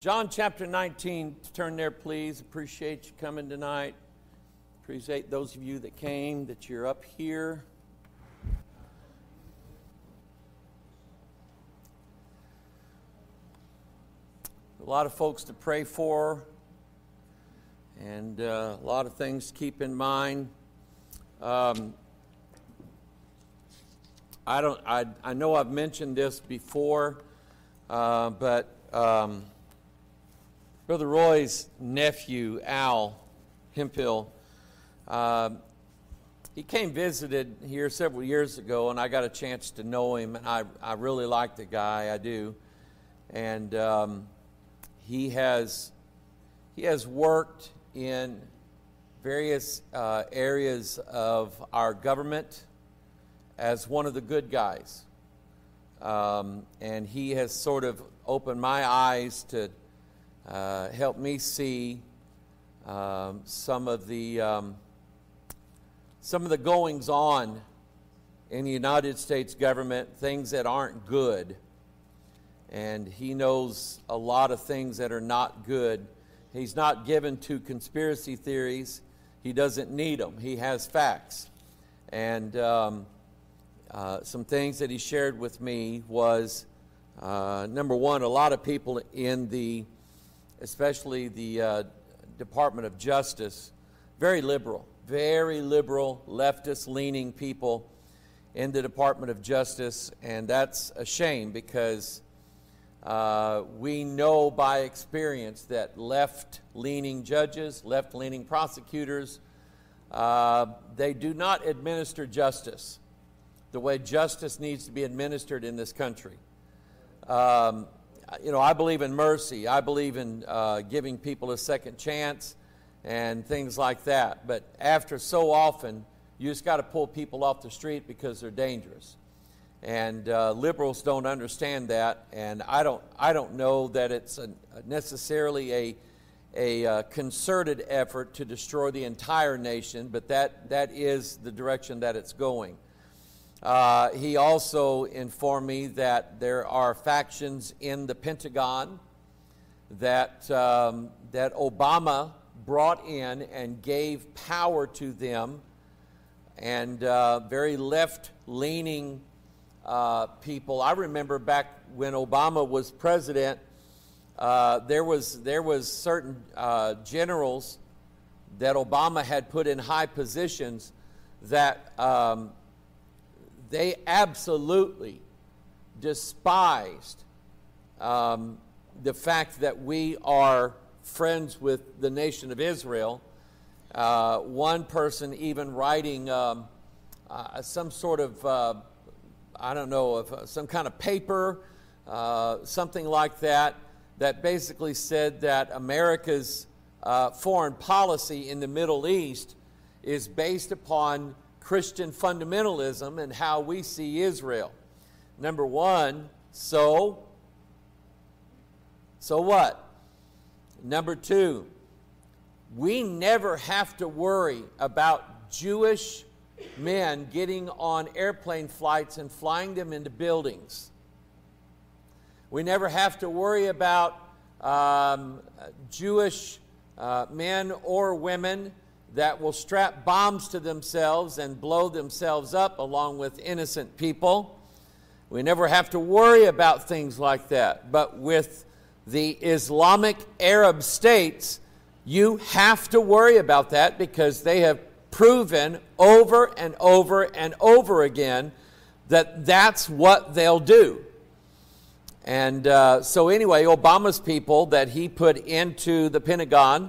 John chapter 19, turn there, please. Appreciate you coming tonight. Appreciate those of you that came, that you're up here. A lot of folks to pray for, and uh, a lot of things to keep in mind. Um, I don't. I, I know I've mentioned this before, uh, but. Um, Brother Roy's nephew, Al Hemphill, uh, he came visited here several years ago, and I got a chance to know him, and I, I really like the guy, I do. And um, he has he has worked in various uh, areas of our government as one of the good guys. Um, and he has sort of opened my eyes to uh, help me see um, some of the um, some of the goings on in the United States government, things that aren't good. And he knows a lot of things that are not good. He's not given to conspiracy theories. He doesn't need them. He has facts. And um, uh, some things that he shared with me was uh, number one, a lot of people in the especially the uh, Department of Justice, very liberal, very liberal, leftist leaning people in the Department of Justice, and that's a shame because uh, we know by experience that left leaning judges, left leaning prosecutors, uh, they do not administer justice the way justice needs to be administered in this country. Um, you know, I believe in mercy. I believe in uh, giving people a second chance and things like that. But after so often, you just got to pull people off the street because they're dangerous. And uh, liberals don't understand that, and I don't. I don't know that it's a, necessarily a a uh, concerted effort to destroy the entire nation, but that that is the direction that it's going. Uh, he also informed me that there are factions in the Pentagon that, um, that Obama brought in and gave power to them, and uh, very left leaning uh, people. I remember back when Obama was president, uh, there, was, there was certain uh, generals that Obama had put in high positions that um, they absolutely despised um, the fact that we are friends with the nation of Israel. Uh, one person even writing um, uh, some sort of, uh, I don't know, uh, some kind of paper, uh, something like that, that basically said that America's uh, foreign policy in the Middle East is based upon Christian fundamentalism and how we see Israel. Number one, so, so what? Number two, we never have to worry about Jewish men getting on airplane flights and flying them into buildings. We never have to worry about um, Jewish uh, men or women that will strap bombs to themselves and blow themselves up along with innocent people. We never have to worry about things like that. But with the Islamic Arab states, you have to worry about that because they have proven over and over and over again that that's what they'll do. And uh, so, anyway, Obama's people that he put into the Pentagon,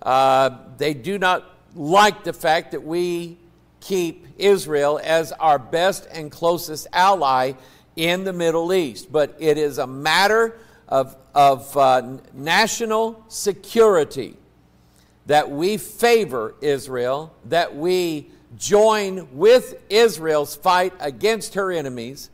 uh, they do not like the fact that we keep Israel as our best and closest ally in the Middle East. But it is a matter of, of uh, national security that we favor Israel, that we join with Israel's fight against her enemies.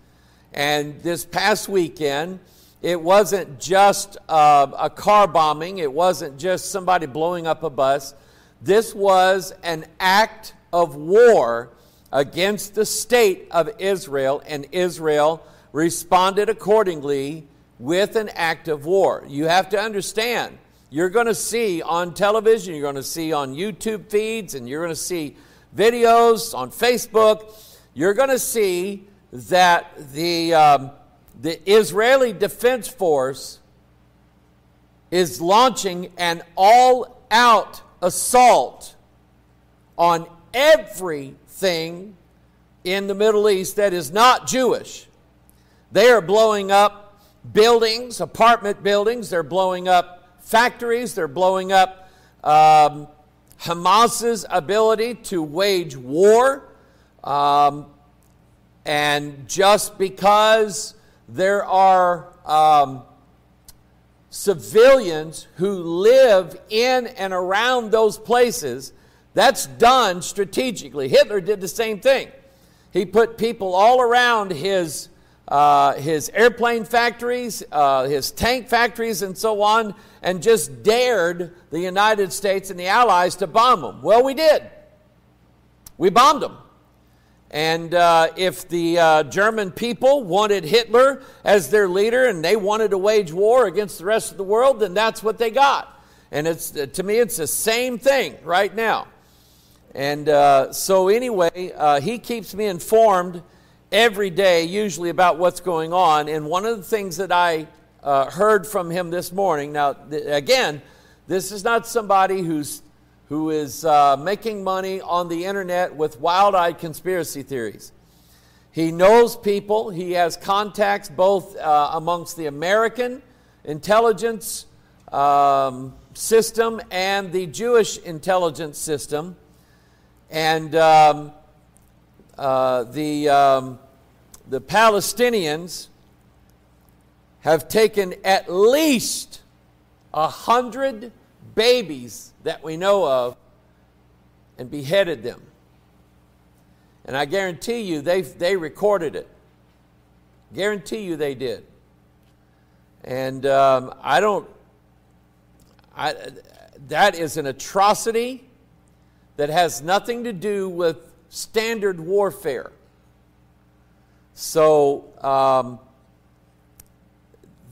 And this past weekend, it wasn't just uh, a car bombing, it wasn't just somebody blowing up a bus. This was an act of war against the state of Israel, and Israel responded accordingly with an act of war. You have to understand, you're going to see on television, you're going to see on YouTube feeds, and you're going to see videos on Facebook. You're going to see that the, um, the Israeli Defense Force is launching an all out assault on everything in the Middle East that is not Jewish. They are blowing up buildings, apartment buildings, they're blowing up factories, they're blowing up um, Hamas's ability to wage war. Um, and just because there are um, civilians who live in and around those places, that's done strategically. Hitler did the same thing. He put people all around his, uh, his airplane factories, uh, his tank factories, and so on, and just dared the United States and the Allies to bomb them. Well, we did. We bombed them. And uh, if the uh, German people wanted Hitler as their leader and they wanted to wage war against the rest of the world, then that's what they got. And it's, uh, to me, it's the same thing right now. And uh, so, anyway, uh, he keeps me informed every day, usually about what's going on. And one of the things that I uh, heard from him this morning, now, th- again, this is not somebody who's who is uh, making money on the internet with wild eyed conspiracy theories. He knows people, he has contacts both uh, amongst the American intelligence um, system and the Jewish intelligence system. And um, uh, the, um, the Palestinians have taken at least a hundred babies that we know of and beheaded them. And I guarantee you they, they recorded it. Guarantee you they did. And um, I don't, I, that is an atrocity that has nothing to do with standard warfare. So, um,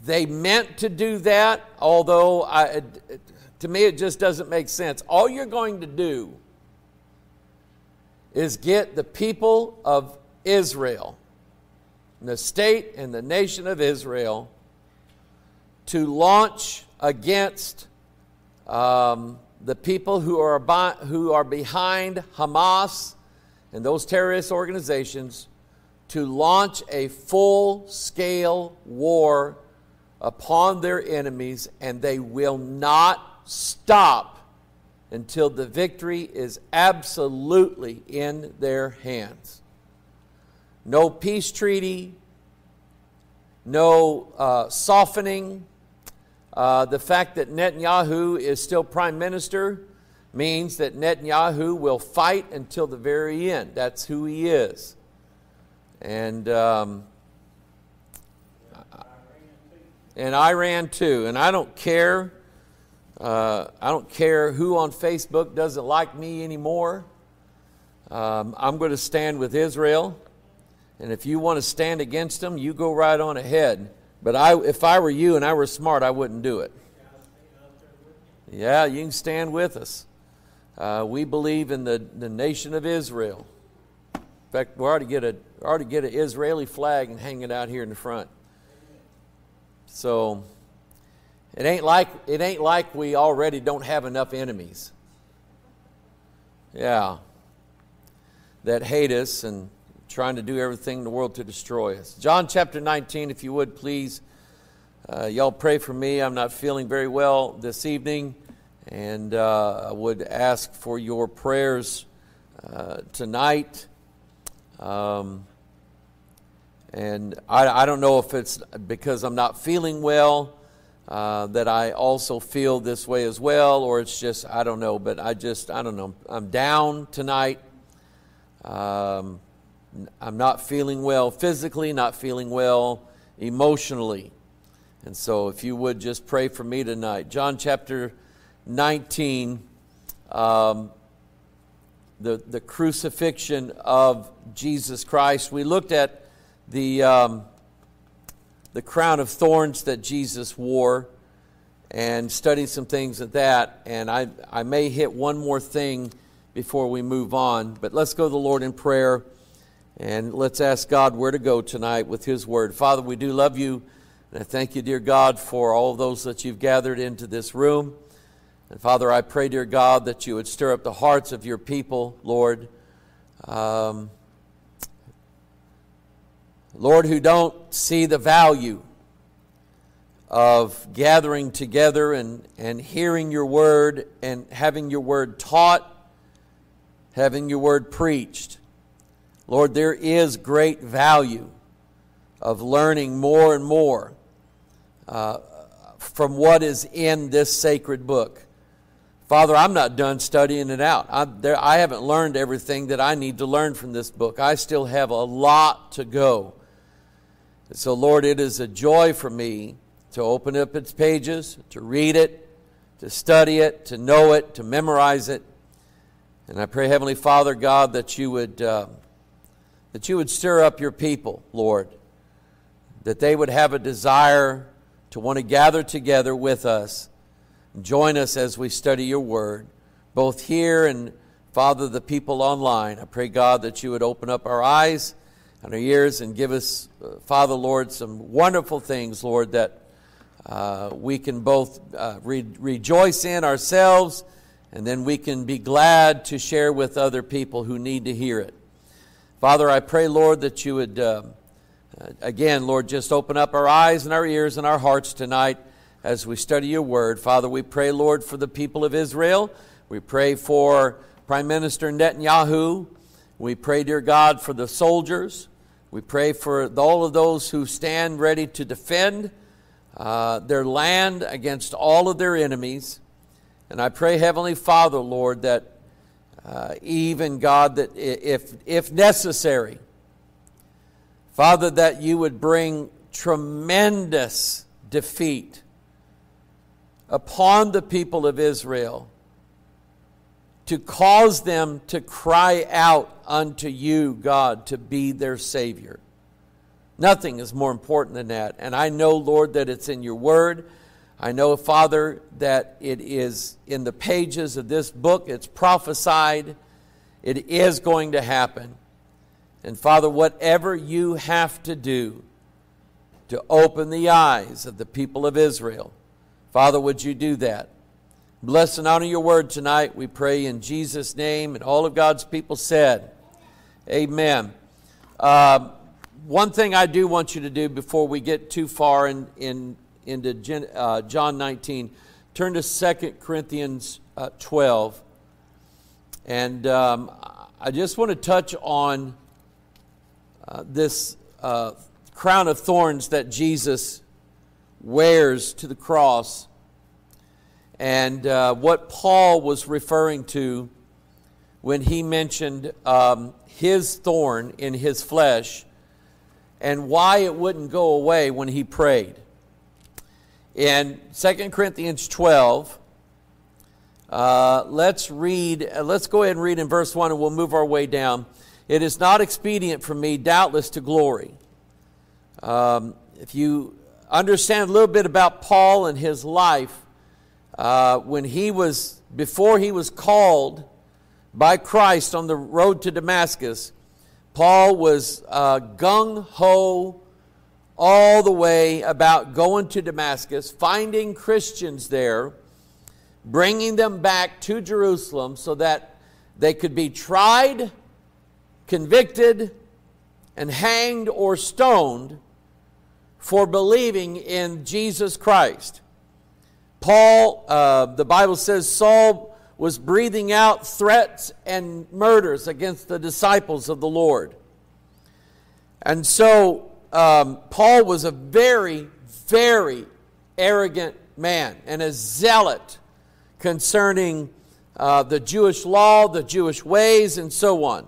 they meant to do that, although I, to me, it just doesn't make sense. All you're going to do is get the people of Israel, the state and the nation of Israel, to launch against um, the people who are, by, who are behind Hamas and those terrorist organizations to launch a full scale war upon their enemies, and they will not stop until the victory is absolutely in their hands. No peace treaty, no uh, softening. Uh, the fact that Netanyahu is still prime minister means that Netanyahu will fight until the very end. That's who he is. And um, and Iran too. And I don't care uh, I don't care who on Facebook doesn't like me anymore. Um, I'm going to stand with Israel. And if you want to stand against them, you go right on ahead. But I, if I were you and I were smart, I wouldn't do it. Yeah, you can stand with us. Uh, we believe in the, the nation of Israel. In fact, we to get a to get an Israeli flag and hang it out here in the front. So it ain't like it ain't like we already don't have enough enemies. Yeah. That hate us and trying to do everything in the world to destroy us. John chapter 19, if you would please. Uh, y'all pray for me. I'm not feeling very well this evening, and uh, I would ask for your prayers uh, tonight. Um, and I, I don't know if it's because I'm not feeling well uh, that I also feel this way as well, or it's just, I don't know, but I just, I don't know. I'm down tonight. Um, I'm not feeling well physically, not feeling well emotionally. And so, if you would just pray for me tonight. John chapter 19, um, the, the crucifixion of Jesus Christ. We looked at the. Um, the crown of thorns that Jesus wore and studying some things of that. And I, I may hit one more thing before we move on. But let's go to the Lord in prayer and let's ask God where to go tonight with His Word. Father, we do love you. And I thank you, dear God, for all those that you've gathered into this room. And Father, I pray, dear God, that you would stir up the hearts of your people, Lord. Um, Lord, who don't see the value of gathering together and, and hearing your word and having your word taught, having your word preached. Lord, there is great value of learning more and more uh, from what is in this sacred book. Father, I'm not done studying it out. I, there, I haven't learned everything that I need to learn from this book. I still have a lot to go. So, Lord, it is a joy for me to open up its pages, to read it, to study it, to know it, to memorize it. And I pray, Heavenly Father, God, that you would, uh, that you would stir up your people, Lord, that they would have a desire to want to gather together with us, join us as we study your word, both here and, Father, the people online. I pray, God, that you would open up our eyes and our ears and give us, uh, Father, Lord, some wonderful things, Lord, that uh, we can both uh, re- rejoice in ourselves and then we can be glad to share with other people who need to hear it. Father, I pray, Lord, that you would, uh, uh, again, Lord, just open up our eyes and our ears and our hearts tonight as we study your word. Father, we pray, Lord, for the people of Israel. We pray for Prime Minister Netanyahu. We pray, dear God, for the soldiers. We pray for all of those who stand ready to defend uh, their land against all of their enemies. And I pray, Heavenly Father, Lord, that uh, even God, that if, if necessary, Father, that you would bring tremendous defeat upon the people of Israel to cause them to cry out unto you, God, to be their Savior. Nothing is more important than that. And I know, Lord, that it's in your word. I know, Father, that it is in the pages of this book. It's prophesied. It is going to happen. And Father, whatever you have to do to open the eyes of the people of Israel, Father, would you do that? Bless and honor your word tonight. We pray in Jesus' name. And all of God's people said, Amen. Uh, one thing I do want you to do before we get too far in, in, into uh, John 19, turn to 2 Corinthians uh, 12. And um, I just want to touch on uh, this uh, crown of thorns that Jesus wears to the cross and uh, what Paul was referring to when he mentioned um, his thorn in his flesh and why it wouldn't go away when he prayed. In 2 Corinthians 12, uh, let's read, uh, let's go ahead and read in verse 1 and we'll move our way down. It is not expedient for me, doubtless, to glory. Um, if you understand a little bit about Paul and his life, uh, when he was, before he was called by Christ on the road to Damascus, Paul was uh, gung ho all the way about going to Damascus, finding Christians there, bringing them back to Jerusalem so that they could be tried, convicted, and hanged or stoned for believing in Jesus Christ. Paul, uh, the Bible says, Saul was breathing out threats and murders against the disciples of the Lord. And so um, Paul was a very, very arrogant man and a zealot concerning uh, the Jewish law, the Jewish ways, and so on.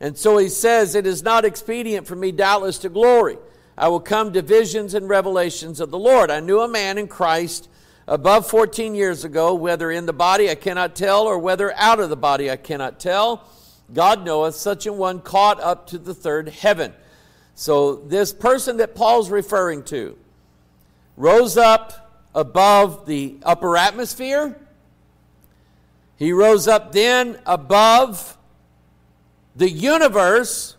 And so he says, It is not expedient for me, doubtless, to glory. I will come to visions and revelations of the Lord. I knew a man in Christ above 14 years ago, whether in the body I cannot tell, or whether out of the body I cannot tell. God knoweth, such an one caught up to the third heaven. So, this person that Paul's referring to rose up above the upper atmosphere. He rose up then above the universe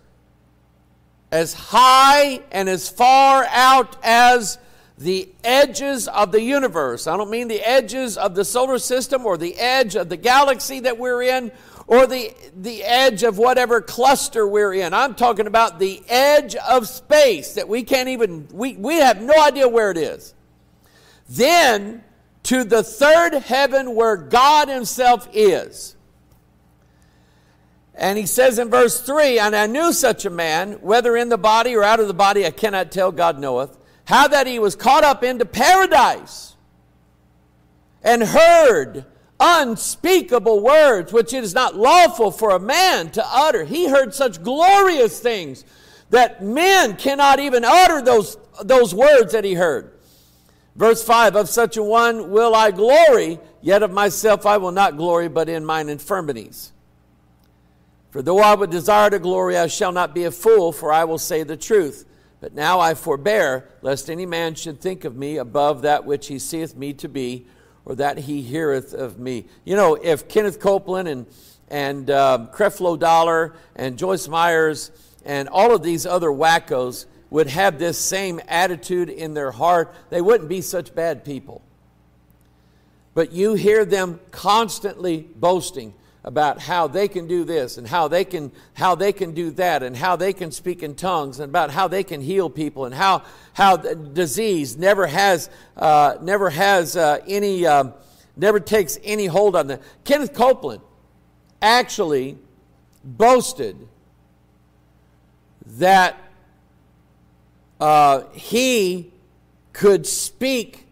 as high and as far out as the edges of the universe. I don't mean the edges of the solar system or the edge of the galaxy that we're in or the, the edge of whatever cluster we're in. I'm talking about the edge of space that we can't even, we, we have no idea where it is. Then to the third heaven where God Himself is. And he says in verse 3 And I knew such a man, whether in the body or out of the body, I cannot tell, God knoweth, how that he was caught up into paradise and heard unspeakable words which it is not lawful for a man to utter. He heard such glorious things that men cannot even utter those, those words that he heard. Verse 5 Of such a one will I glory, yet of myself I will not glory, but in mine infirmities. For though I would desire to glory, I shall not be a fool, for I will say the truth. But now I forbear, lest any man should think of me above that which he seeth me to be or that he heareth of me. You know, if Kenneth Copeland and, and um, Creflo Dollar and Joyce Myers and all of these other wackos would have this same attitude in their heart, they wouldn't be such bad people. But you hear them constantly boasting about how they can do this and how they can how they can do that and how they can speak in tongues and about how they can heal people and how how disease never has uh, never has uh, any um, never takes any hold on them. Kenneth Copeland actually boasted that uh, he could speak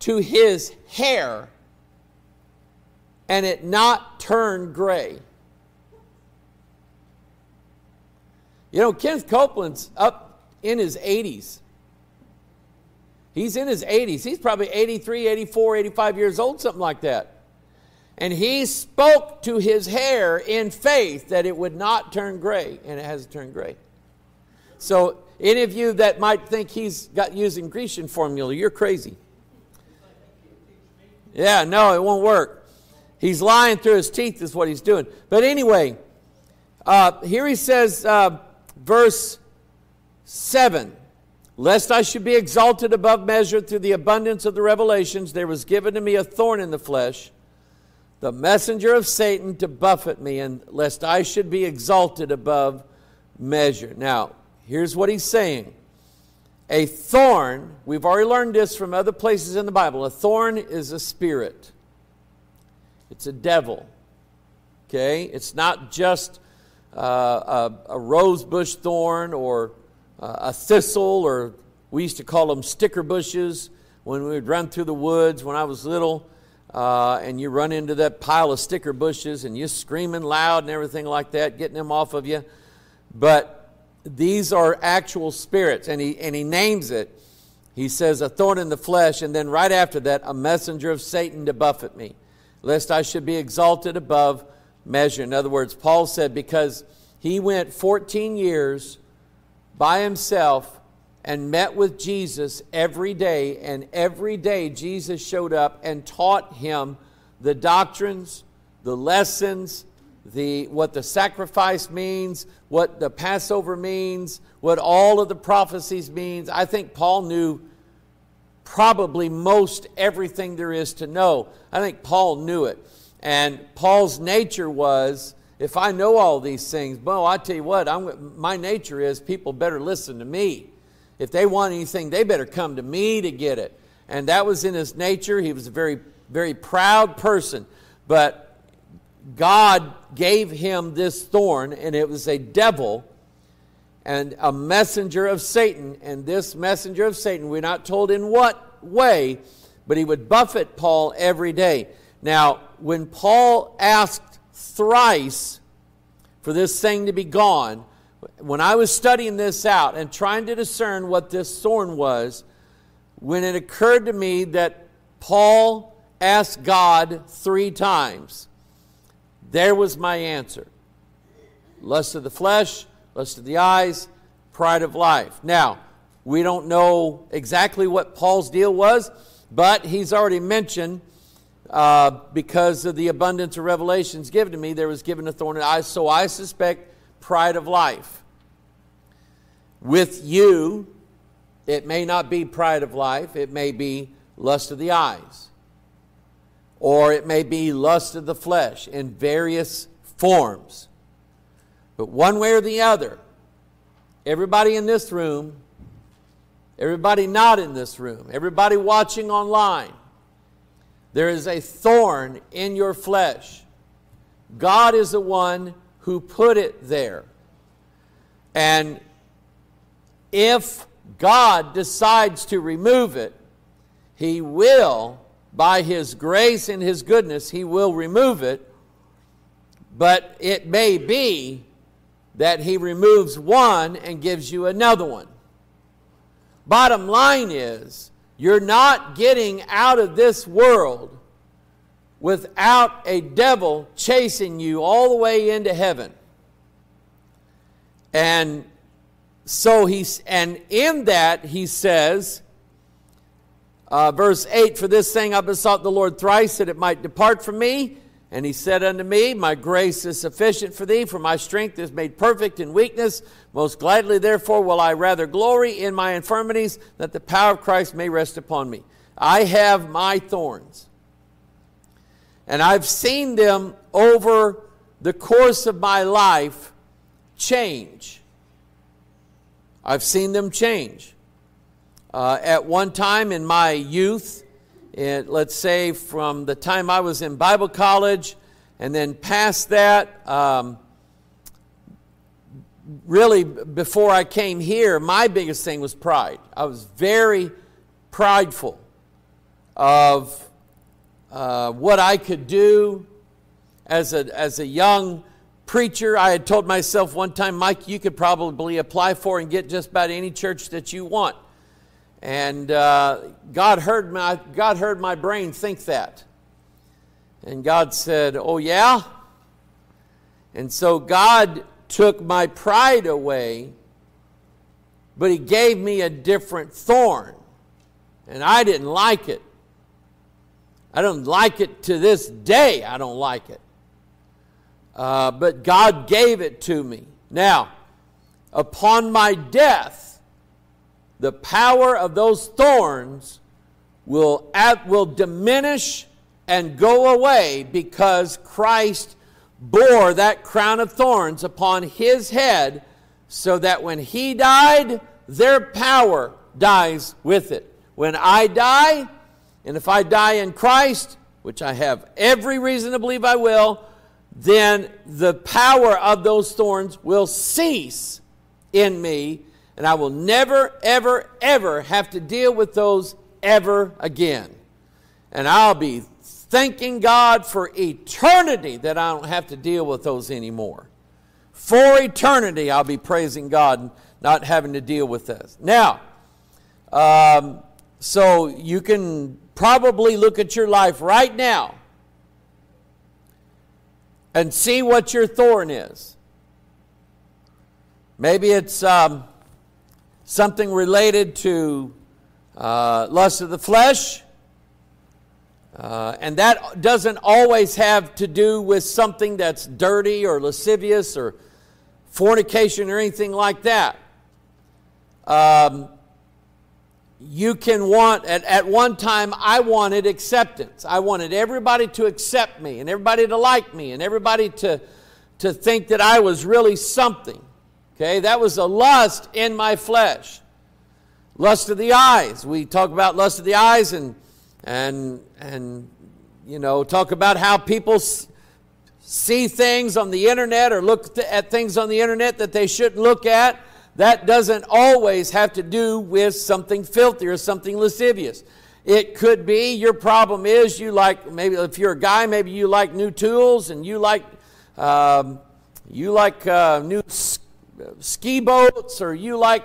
to his hair and it not turn gray. You know, Kenneth Copeland's up in his 80s. He's in his 80s. He's probably 83, 84, 85 years old, something like that. And he spoke to his hair in faith that it would not turn gray, and it hasn't turned gray. So, any of you that might think he's got using Grecian formula, you're crazy. Yeah, no, it won't work. He's lying through his teeth, is what he's doing. But anyway, uh, here he says, uh, verse 7 Lest I should be exalted above measure through the abundance of the revelations, there was given to me a thorn in the flesh, the messenger of Satan to buffet me, and lest I should be exalted above measure. Now, here's what he's saying. A thorn, we've already learned this from other places in the Bible, a thorn is a spirit. It's a devil. Okay? It's not just uh, a, a rose bush thorn or uh, a thistle, or we used to call them sticker bushes when we would run through the woods when I was little. Uh, and you run into that pile of sticker bushes and you're screaming loud and everything like that, getting them off of you. But these are actual spirits, and he, and he names it. He says, A thorn in the flesh, and then right after that, a messenger of Satan to buffet me lest I should be exalted above measure. In other words, Paul said, because he went 14 years by himself and met with Jesus every day, and every day Jesus showed up and taught him the doctrines, the lessons, the, what the sacrifice means, what the Passover means, what all of the prophecies means. I think Paul knew probably most everything there is to know. I think Paul knew it. And Paul's nature was if I know all these things, well, I tell you what, I'm, my nature is people better listen to me. If they want anything, they better come to me to get it. And that was in his nature. He was a very, very proud person. But God gave him this thorn, and it was a devil and a messenger of Satan. And this messenger of Satan, we're not told in what way, but he would buffet Paul every day. Now, when Paul asked thrice for this thing to be gone, when I was studying this out and trying to discern what this thorn was, when it occurred to me that Paul asked God three times, there was my answer lust of the flesh, lust of the eyes, pride of life. Now, we don't know exactly what Paul's deal was, but he's already mentioned uh, because of the abundance of revelations given to me, there was given a thorn in the eye. So I suspect pride of life. With you, it may not be pride of life, it may be lust of the eyes, or it may be lust of the flesh in various forms. But one way or the other, everybody in this room, everybody not in this room, everybody watching online, there is a thorn in your flesh. God is the one who put it there. And if God decides to remove it, He will, by His grace and His goodness, He will remove it. But it may be that He removes one and gives you another one. Bottom line is, you're not getting out of this world without a devil chasing you all the way into heaven. And so he's, and in that he says, uh, verse 8, For this thing I besought the Lord thrice that it might depart from me. And he said unto me, My grace is sufficient for thee, for my strength is made perfect in weakness. Most gladly, therefore, will I rather glory in my infirmities, that the power of Christ may rest upon me. I have my thorns. And I've seen them over the course of my life change. I've seen them change. Uh, at one time in my youth, let's say from the time I was in Bible college and then past that, um, really before I came here, my biggest thing was pride. I was very prideful of uh, what I could do as a, as a young preacher. I had told myself one time, Mike, you could probably apply for and get just about any church that you want. And uh, God, heard my, God heard my brain think that. And God said, Oh, yeah? And so God took my pride away, but He gave me a different thorn. And I didn't like it. I don't like it to this day. I don't like it. Uh, but God gave it to me. Now, upon my death, the power of those thorns will, will diminish and go away because Christ bore that crown of thorns upon his head so that when he died, their power dies with it. When I die, and if I die in Christ, which I have every reason to believe I will, then the power of those thorns will cease in me and I will never, ever, ever have to deal with those ever again. And I'll be thanking God for eternity that I don't have to deal with those anymore. For eternity, I'll be praising God, not having to deal with this. Now, um, so you can probably look at your life right now and see what your thorn is. Maybe it's um, something related to uh, lust of the flesh. Uh, and that doesn't always have to do with something that's dirty or lascivious or fornication or anything like that. Um, you can want, at, at one time, I wanted acceptance. I wanted everybody to accept me and everybody to like me and everybody to, to think that I was really something. Okay, that was a lust in my flesh. Lust of the eyes. We talk about lust of the eyes and and and you know talk about how people see things on the internet or look at things on the internet that they shouldn't look at. That doesn't always have to do with something filthy or something lascivious. It could be your problem is you like maybe if you're a guy maybe you like new tools and you like um, you like uh, new ski boats or you like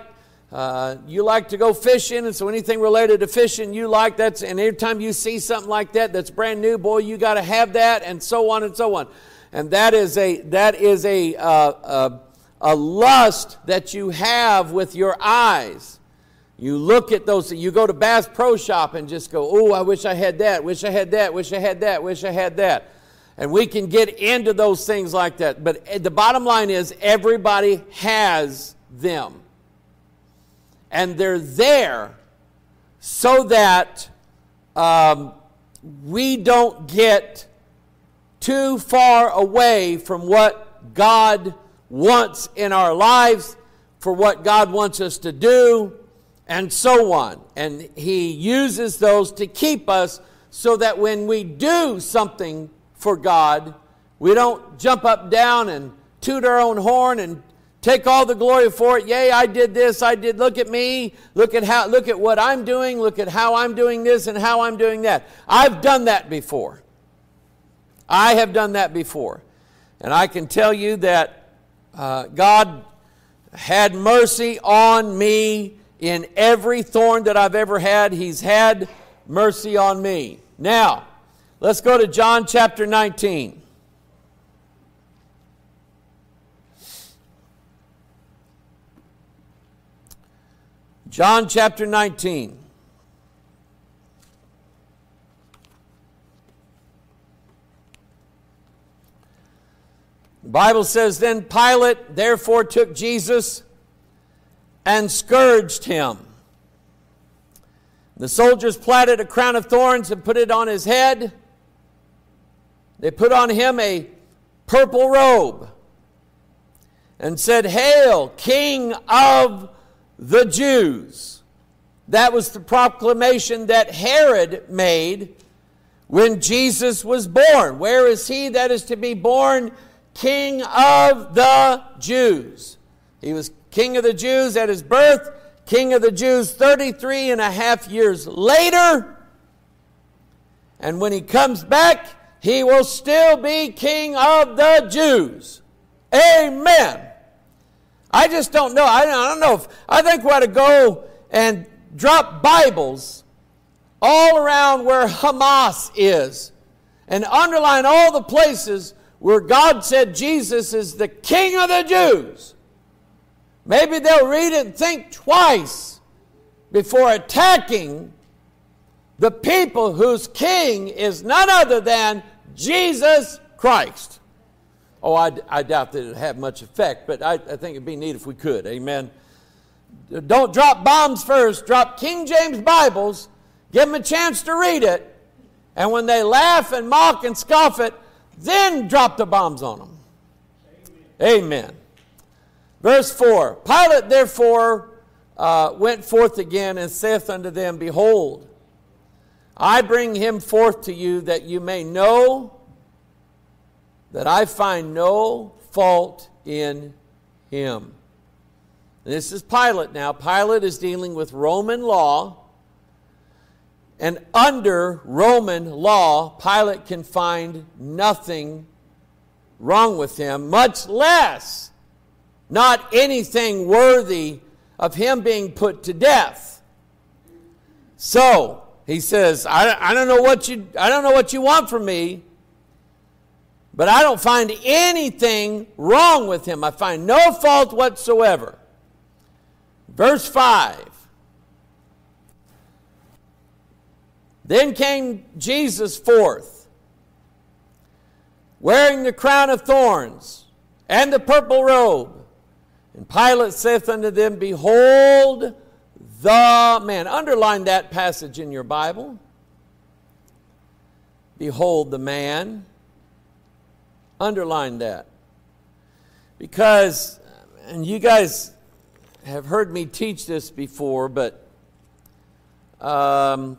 uh, you like to go fishing, and so anything related to fishing you like that's and every time you see something like that that's brand new, boy, you got to have that, and so on and so on. And that is a that is a uh, uh, a lust that you have with your eyes. You look at those, you go to Bass Pro Shop and just go, oh, I wish I had that, wish I had that, wish I had that, wish I had that. And we can get into those things like that. But the bottom line is everybody has them. And they're there so that um, we don't get too far away from what God wants in our lives, for what God wants us to do, and so on. And He uses those to keep us so that when we do something for God, we don't jump up down and toot our own horn and take all the glory for it. Yay, I did this, I did look at me, look at how look at what I'm doing, look at how I'm doing this and how I'm doing that. I've done that before. I have done that before. And I can tell you that uh, God had mercy on me in every thorn that I've ever had. He's had mercy on me. Now, let's go to John chapter 19. John chapter 19. The Bible says, Then Pilate therefore took Jesus and scourged him. The soldiers platted a crown of thorns and put it on his head. They put on him a purple robe and said, Hail, King of the Jews. That was the proclamation that Herod made when Jesus was born. Where is he that is to be born King of the Jews. He was King of the Jews at his birth, King of the Jews 33 and a half years later. And when he comes back, he will still be King of the Jews. Amen. I just don't know. I don't know if I think we ought to go and drop Bibles all around where Hamas is and underline all the places where God said Jesus is the King of the Jews. Maybe they'll read it and think twice before attacking the people whose king is none other than Jesus Christ. Oh, I, I doubt that it'd have much effect, but I, I think it'd be neat if we could. Amen. Don't drop bombs first, drop King James Bibles, give them a chance to read it, and when they laugh and mock and scoff it, then drop the bombs on them. Amen. Amen. Verse 4 Pilate therefore uh, went forth again and saith unto them, Behold, I bring him forth to you that you may know that I find no fault in him. this is Pilate now. Pilate is dealing with Roman law. And under Roman law, Pilate can find nothing wrong with him, much less not anything worthy of him being put to death. So he says, I, I, don't know what you I don't know what you want from me, but I don't find anything wrong with him. I find no fault whatsoever. Verse 5. Then came Jesus forth, wearing the crown of thorns and the purple robe. And Pilate saith unto them, Behold the man. Underline that passage in your Bible. Behold the man. Underline that. Because, and you guys have heard me teach this before, but um,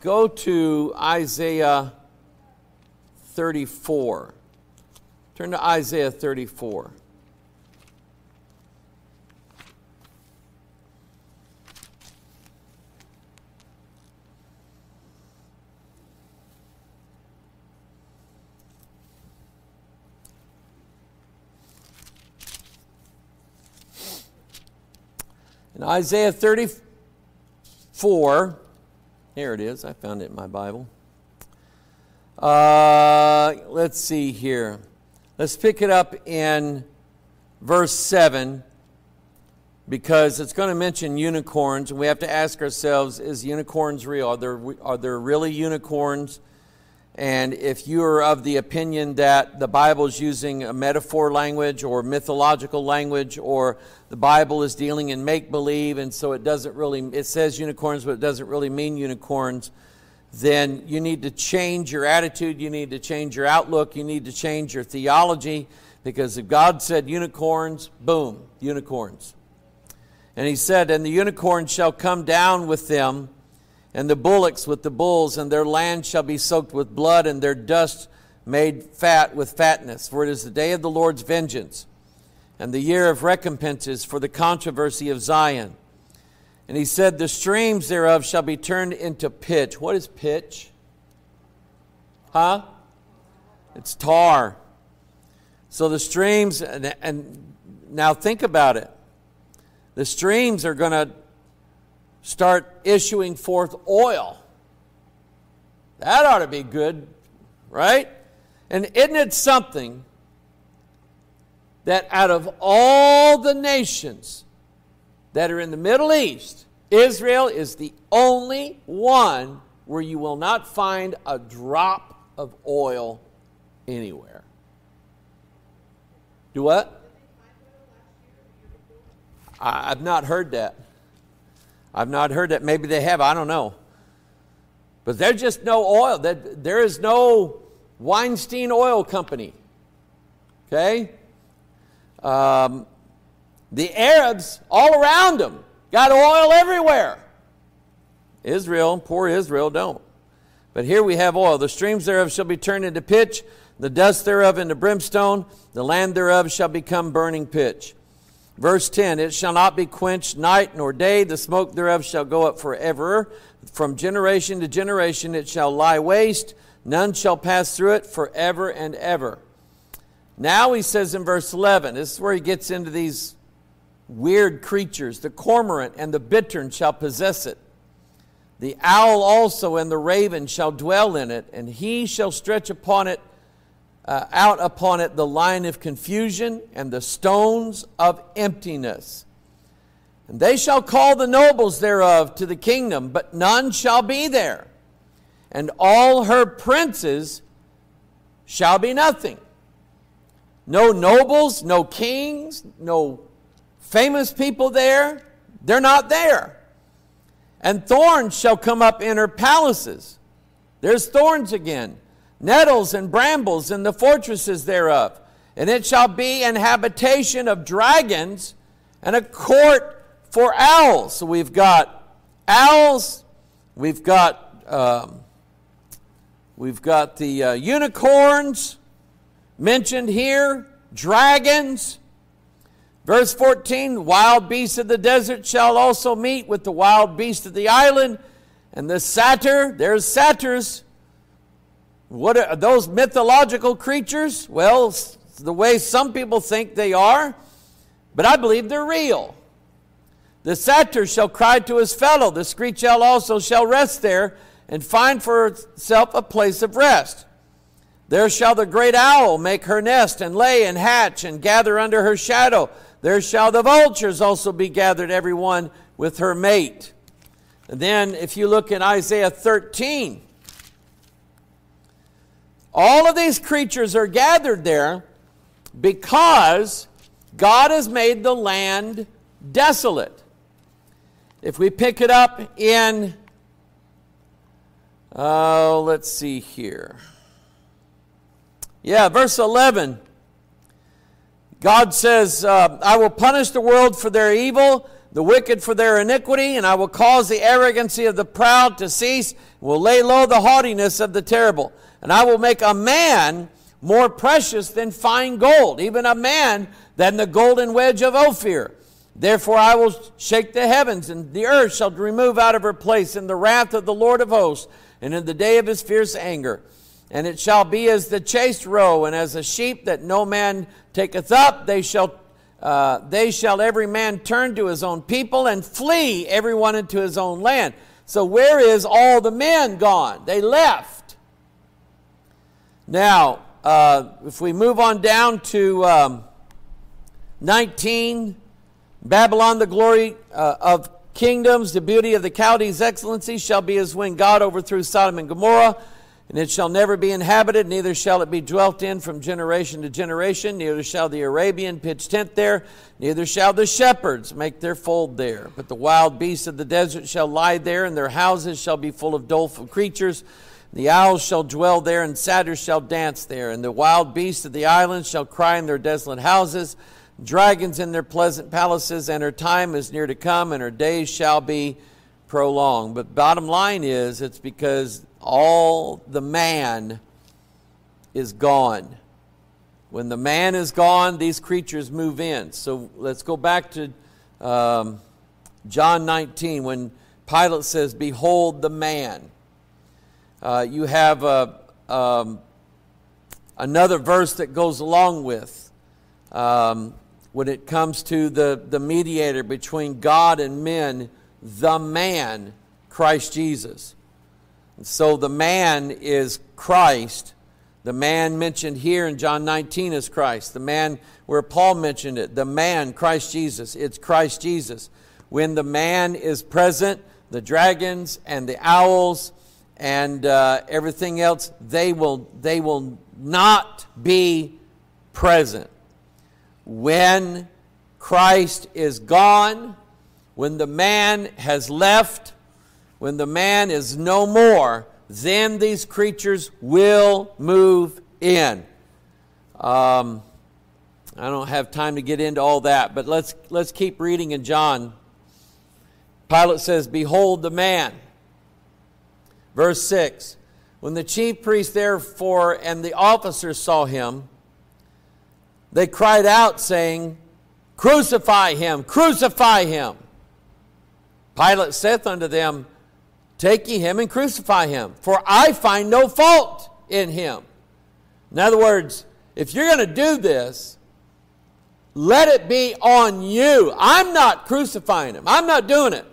go to Isaiah 34. Turn to Isaiah 34. In Isaiah 34, here it is. I found it in my Bible. Uh, let's see here. Let's pick it up in verse 7 because it's going to mention unicorns, and we have to ask ourselves is unicorns real? Are there, are there really unicorns? And if you are of the opinion that the Bible is using a metaphor language or mythological language, or the Bible is dealing in make believe, and so it doesn't really, it says unicorns, but it doesn't really mean unicorns, then you need to change your attitude, you need to change your outlook, you need to change your theology, because if God said unicorns, boom, unicorns. And he said, And the unicorns shall come down with them and the bullocks with the bulls, and their land shall be soaked with blood, and their dust made fat with fatness. For it is the day of the Lord's vengeance, and the year of recompenses for the controversy of Zion. And he said, The streams thereof shall be turned into pitch. What is pitch? Huh? It's tar. So the streams, and, and now think about it. The streams are going to start issuing forth oil. That ought to be good, right? And isn't it something that out of all the nations that are in the Middle East, Israel is the only one where you will not find a drop of oil anywhere. Do what? I've not heard that. I've not heard that. Maybe they have. I don't know. But there's just no oil. There is no Weinstein Oil Company. Okay? Um, the Arabs, all around them, got oil everywhere. Israel, poor Israel, don't. But here we have oil. The streams thereof shall be turned into pitch, the dust thereof into brimstone, the land thereof shall become burning pitch. Verse 10 It shall not be quenched night nor day, the smoke thereof shall go up forever. From generation to generation it shall lie waste, none shall pass through it forever and ever. Now he says in verse 11, this is where he gets into these weird creatures. The cormorant and the bittern shall possess it. The owl also and the raven shall dwell in it, and he shall stretch upon it uh, out upon it the line of confusion and the stones of emptiness. And they shall call the nobles thereof to the kingdom, but none shall be there. And all her princes shall be nothing. No nobles, no kings, no famous people there. They're not there. And thorns shall come up in her palaces. There's thorns again nettles and brambles in the fortresses thereof. And it shall be an habitation of dragons and a court for owls. So we've got owls, we've got um, we've got the uh, unicorns mentioned here, dragons. Verse 14 Wild beasts of the desert shall also meet with the wild beasts of the island, and the satyr, there's satyrs, what are those mythological creatures? Well, the way some people think they are, but I believe they're real. The satyr shall cry to his fellow, the screech owl also shall rest there and find for itself a place of rest. There shall the great owl make her nest and lay and hatch and gather under her shadow. There shall the vultures also be gathered, every one with her mate. And then, if you look in Isaiah 13, all of these creatures are gathered there because God has made the land desolate. If we pick it up in, oh, uh, let's see here. Yeah, verse 11. God says, uh, I will punish the world for their evil, the wicked for their iniquity, and I will cause the arrogancy of the proud to cease, will lay low the haughtiness of the terrible and I will make a man more precious than fine gold, even a man than the golden wedge of Ophir. Therefore I will shake the heavens, and the earth shall remove out of her place in the wrath of the Lord of hosts, and in the day of his fierce anger. And it shall be as the chased roe, and as a sheep that no man taketh up, they shall uh, they shall every man turn to his own people and flee every one into his own land. So where is all the men gone? They left. Now, uh, if we move on down to um, 19, Babylon, the glory uh, of kingdoms, the beauty of the Chaldees' excellency shall be as when God overthrew Sodom and Gomorrah and it shall never be inhabited, neither shall it be dwelt in from generation to generation, neither shall the Arabian pitch tent there, neither shall the shepherds make their fold there. But the wild beasts of the desert shall lie there, and their houses shall be full of doleful creatures. The owls shall dwell there, and satyrs shall dance there, and the wild beasts of the islands shall cry in their desolate houses, dragons in their pleasant palaces, and her time is near to come, and her days shall be prolonged. But bottom line is, it's because all the man is gone. When the man is gone, these creatures move in. So let's go back to um, John 19 when Pilate says, Behold the man. Uh, you have a, um, another verse that goes along with um, when it comes to the, the mediator between God and men, the man, Christ Jesus. So the man is Christ. The man mentioned here in John 19 is Christ. The man where Paul mentioned it, the man, Christ Jesus, it's Christ Jesus. When the man is present, the dragons and the owls and uh, everything else, they will, they will not be present. When Christ is gone, when the man has left, when the man is no more, then these creatures will move in. Um, I don't have time to get into all that, but let's, let's keep reading in John. Pilate says, Behold the man. Verse 6 When the chief priest, therefore, and the officers saw him, they cried out, saying, Crucify him, crucify him. Pilate saith unto them, Take ye him and crucify him, for I find no fault in him. In other words, if you're going to do this, let it be on you. I'm not crucifying him, I'm not doing it.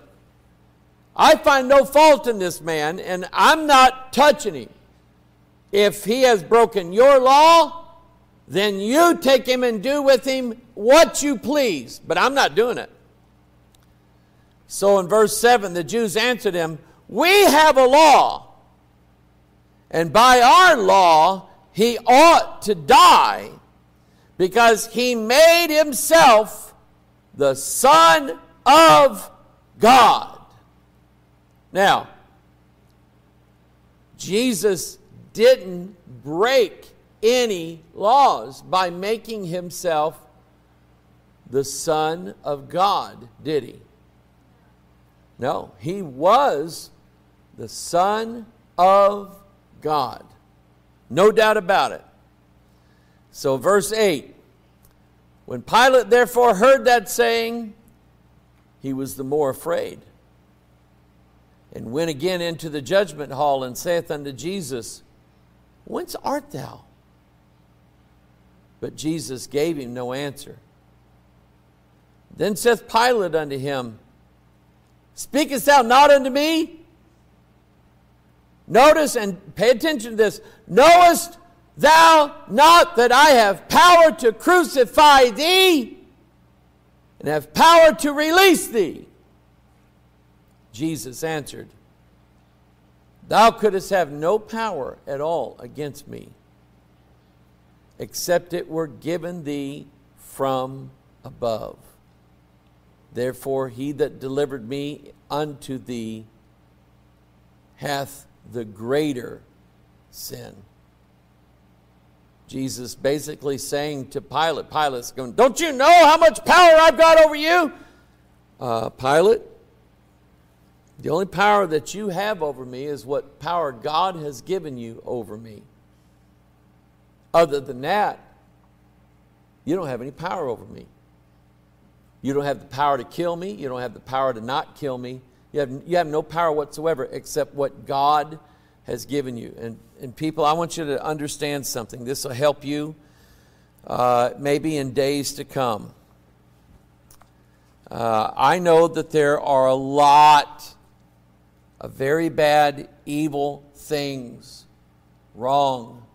I find no fault in this man, and I'm not touching him. If he has broken your law, then you take him and do with him what you please, but I'm not doing it. So in verse 7, the Jews answered him, we have a law, and by our law, he ought to die because he made himself the Son of God. Now, Jesus didn't break any laws by making himself the Son of God, did he? No, he was the Son of God. No doubt about it. So, verse 8 When Pilate therefore heard that saying, he was the more afraid, and went again into the judgment hall, and saith unto Jesus, Whence art thou? But Jesus gave him no answer. Then saith Pilate unto him, Speakest thou not unto me? Notice and pay attention to this. Knowest thou not that I have power to crucify thee and have power to release thee? Jesus answered, Thou couldst have no power at all against me, except it were given thee from above. Therefore, he that delivered me unto thee hath the greater sin. Jesus basically saying to Pilate, Pilate's going, Don't you know how much power I've got over you? Uh, Pilate, the only power that you have over me is what power God has given you over me. Other than that, you don't have any power over me. You don't have the power to kill me. You don't have the power to not kill me. You have, you have no power whatsoever except what God has given you. And, and people, I want you to understand something. This will help you uh, maybe in days to come. Uh, I know that there are a lot of very bad, evil things wrong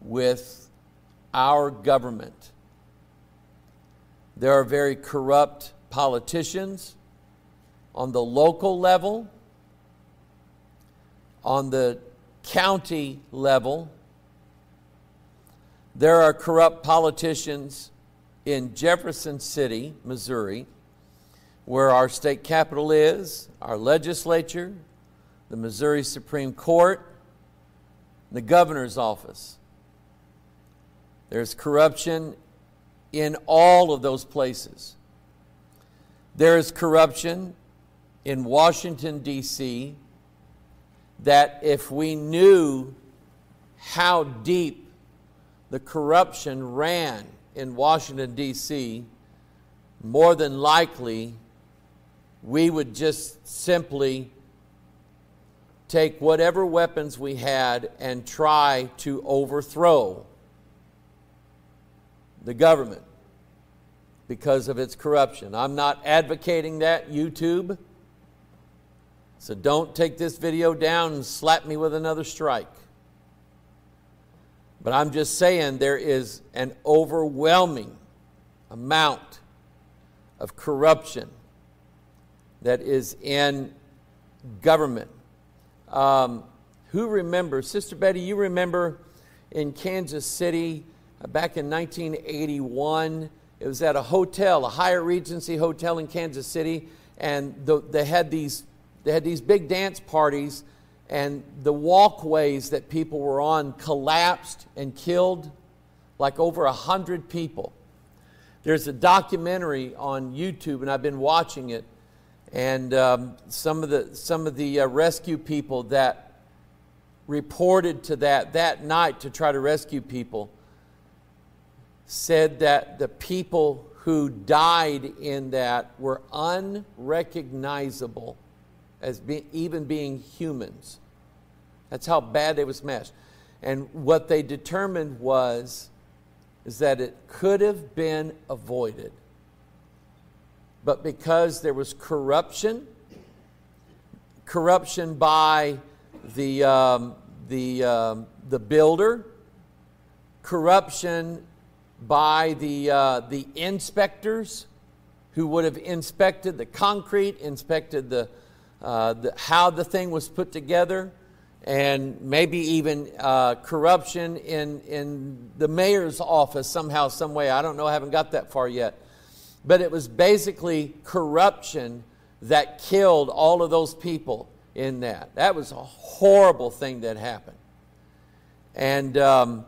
with our government. There are very corrupt politicians on the local level, on the county level. There are corrupt politicians in Jefferson City, Missouri, where our state capital is, our legislature, the Missouri Supreme Court, the governor's office. There's corruption in all of those places. There is corruption in Washington, D.C., that if we knew how deep the corruption ran in Washington, D.C., more than likely we would just simply take whatever weapons we had and try to overthrow the government because of its corruption. I'm not advocating that, YouTube. So don't take this video down and slap me with another strike. But I'm just saying there is an overwhelming amount of corruption that is in government. Um, who remembers, Sister Betty, you remember in Kansas City uh, back in 1981? It was at a hotel, a Hyatt Regency hotel in Kansas City, and the, they had these they had these big dance parties, and the walkways that people were on collapsed and killed like over a hundred people. There's a documentary on YouTube, and I've been watching it. And um, some of the some of the uh, rescue people that reported to that that night to try to rescue people said that the people who died in that were unrecognizable as be, even being humans. That's how bad they were smashed. And what they determined was is that it could have been avoided. But because there was corruption, corruption by the, um, the, um, the builder, corruption by the, uh, the inspectors who would have inspected the concrete, inspected the, uh, the, how the thing was put together, and maybe even uh, corruption in, in the mayor's office somehow, some way. I don't know, I haven't got that far yet. But it was basically corruption that killed all of those people in that. That was a horrible thing that happened. And um,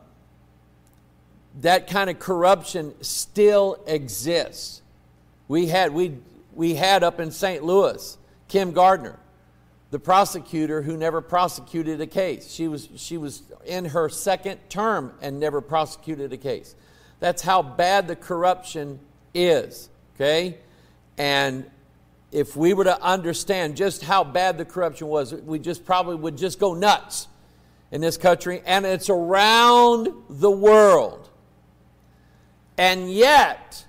that kind of corruption still exists. We had, we, we had up in St. Louis Kim Gardner, the prosecutor who never prosecuted a case. She was, she was in her second term and never prosecuted a case. That's how bad the corruption is, okay? And if we were to understand just how bad the corruption was, we just probably would just go nuts in this country, and it's around the world. And yet,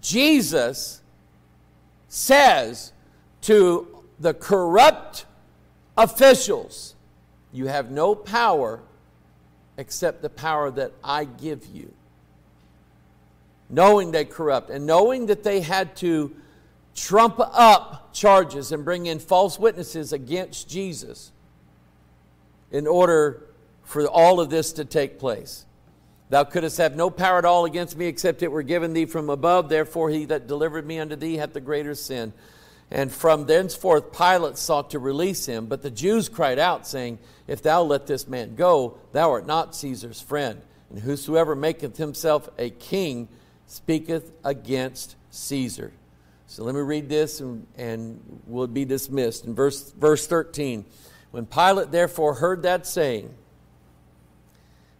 Jesus says to the corrupt officials, You have no power except the power that I give you. Knowing they corrupt and knowing that they had to trump up charges and bring in false witnesses against Jesus in order for all of this to take place. Thou couldst have no power at all against me except it were given thee from above. Therefore, he that delivered me unto thee hath the greater sin. And from thenceforth Pilate sought to release him. But the Jews cried out, saying, If thou let this man go, thou art not Caesar's friend. And whosoever maketh himself a king speaketh against Caesar. So let me read this and, and we'll be dismissed. In verse, verse 13, when Pilate therefore heard that saying,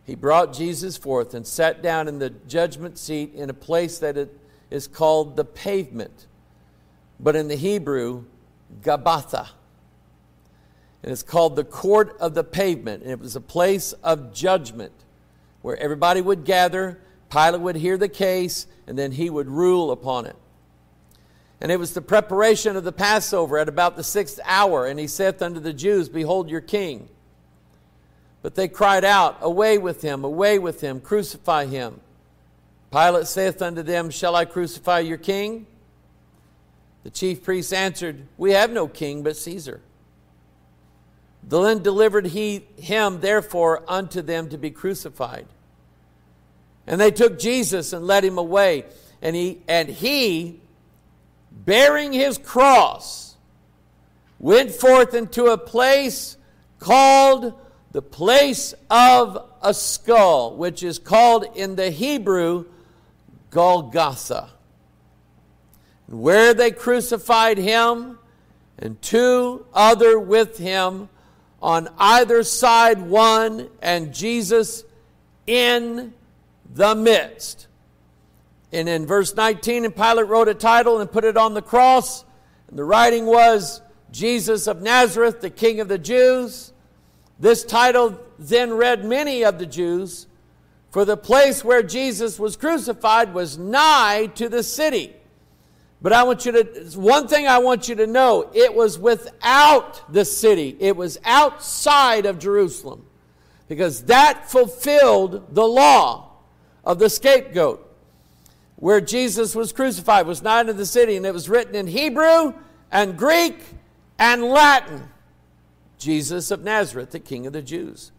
he brought Jesus forth and sat down in the judgment seat in a place that is called the pavement but in the Hebrew, Gabbatha. And it's called the court of the pavement. And it was a place of judgment where everybody would gather, Pilate would hear the case, and then he would rule upon it. And it was the preparation of the Passover at about the sixth hour. And he saith unto the Jews, Behold your king. But they cried out, Away with him, away with him, crucify him. Pilate saith unto them, Shall I crucify your king? The chief priests answered, We have no king but Caesar. Then delivered he him therefore unto them to be crucified. And they took Jesus and led him away. And he, and he, bearing his cross, went forth into a place called the place of a skull, which is called in the Hebrew Golgotha. Where they crucified him and two other with him on either side, one, and Jesus in the midst. And in verse 19, and Pilate wrote a title and put it on the cross. And the writing was Jesus of Nazareth, the King of the Jews. This title then read many of the Jews, for the place where Jesus was crucified was nigh to the city. But I want you to, one thing I want you to know it was without the city, it was outside of Jerusalem, because that fulfilled the law of the scapegoat. Where Jesus was crucified was not in the city, and it was written in Hebrew and Greek and Latin. Jesus of Nazareth, the King of the Jews.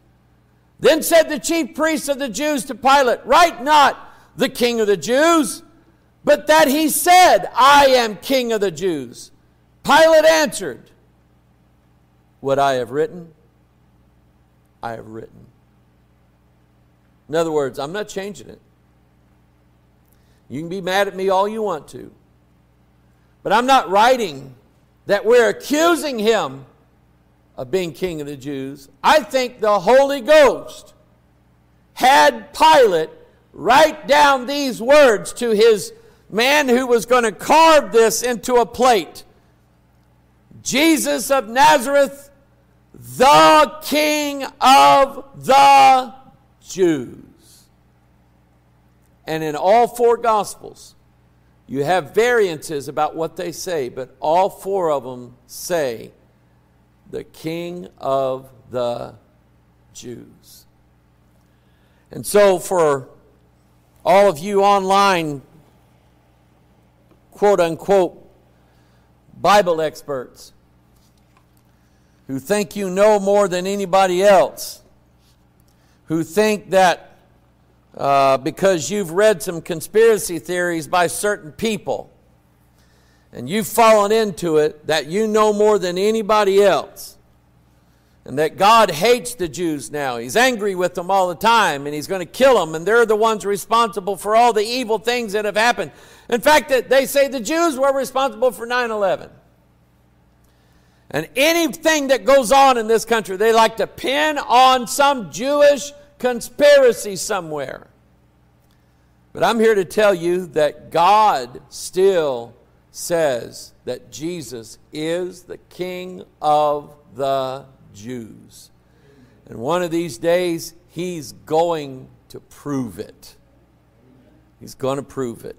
Then said the chief priests of the Jews to Pilate, Write not the King of the Jews, but that he said, I am King of the Jews. Pilate answered, What I have written, I have written. In other words, I'm not changing it. You can be mad at me all you want to. But I'm not writing that we're accusing him of being king of the Jews. I think the Holy Ghost had Pilate write down these words to his man who was going to carve this into a plate Jesus of Nazareth, the King of the Jews. And in all four Gospels, you have variances about what they say, but all four of them say, the King of the Jews. And so, for all of you online, quote unquote, Bible experts who think you know more than anybody else, who think that uh, because you've read some conspiracy theories by certain people and you've fallen into it that you know more than anybody else. And that God hates the Jews now. He's angry with them all the time and he's going to kill them, and they're the ones responsible for all the evil things that have happened. In fact, that they say the Jews were responsible for 9 11. And anything that goes on in this country, they like to pin on some Jewish conspiracy somewhere. But I'm here to tell you that God still says that Jesus is the King of the Jews. And one of these days, He's going to prove it. He's going to prove it.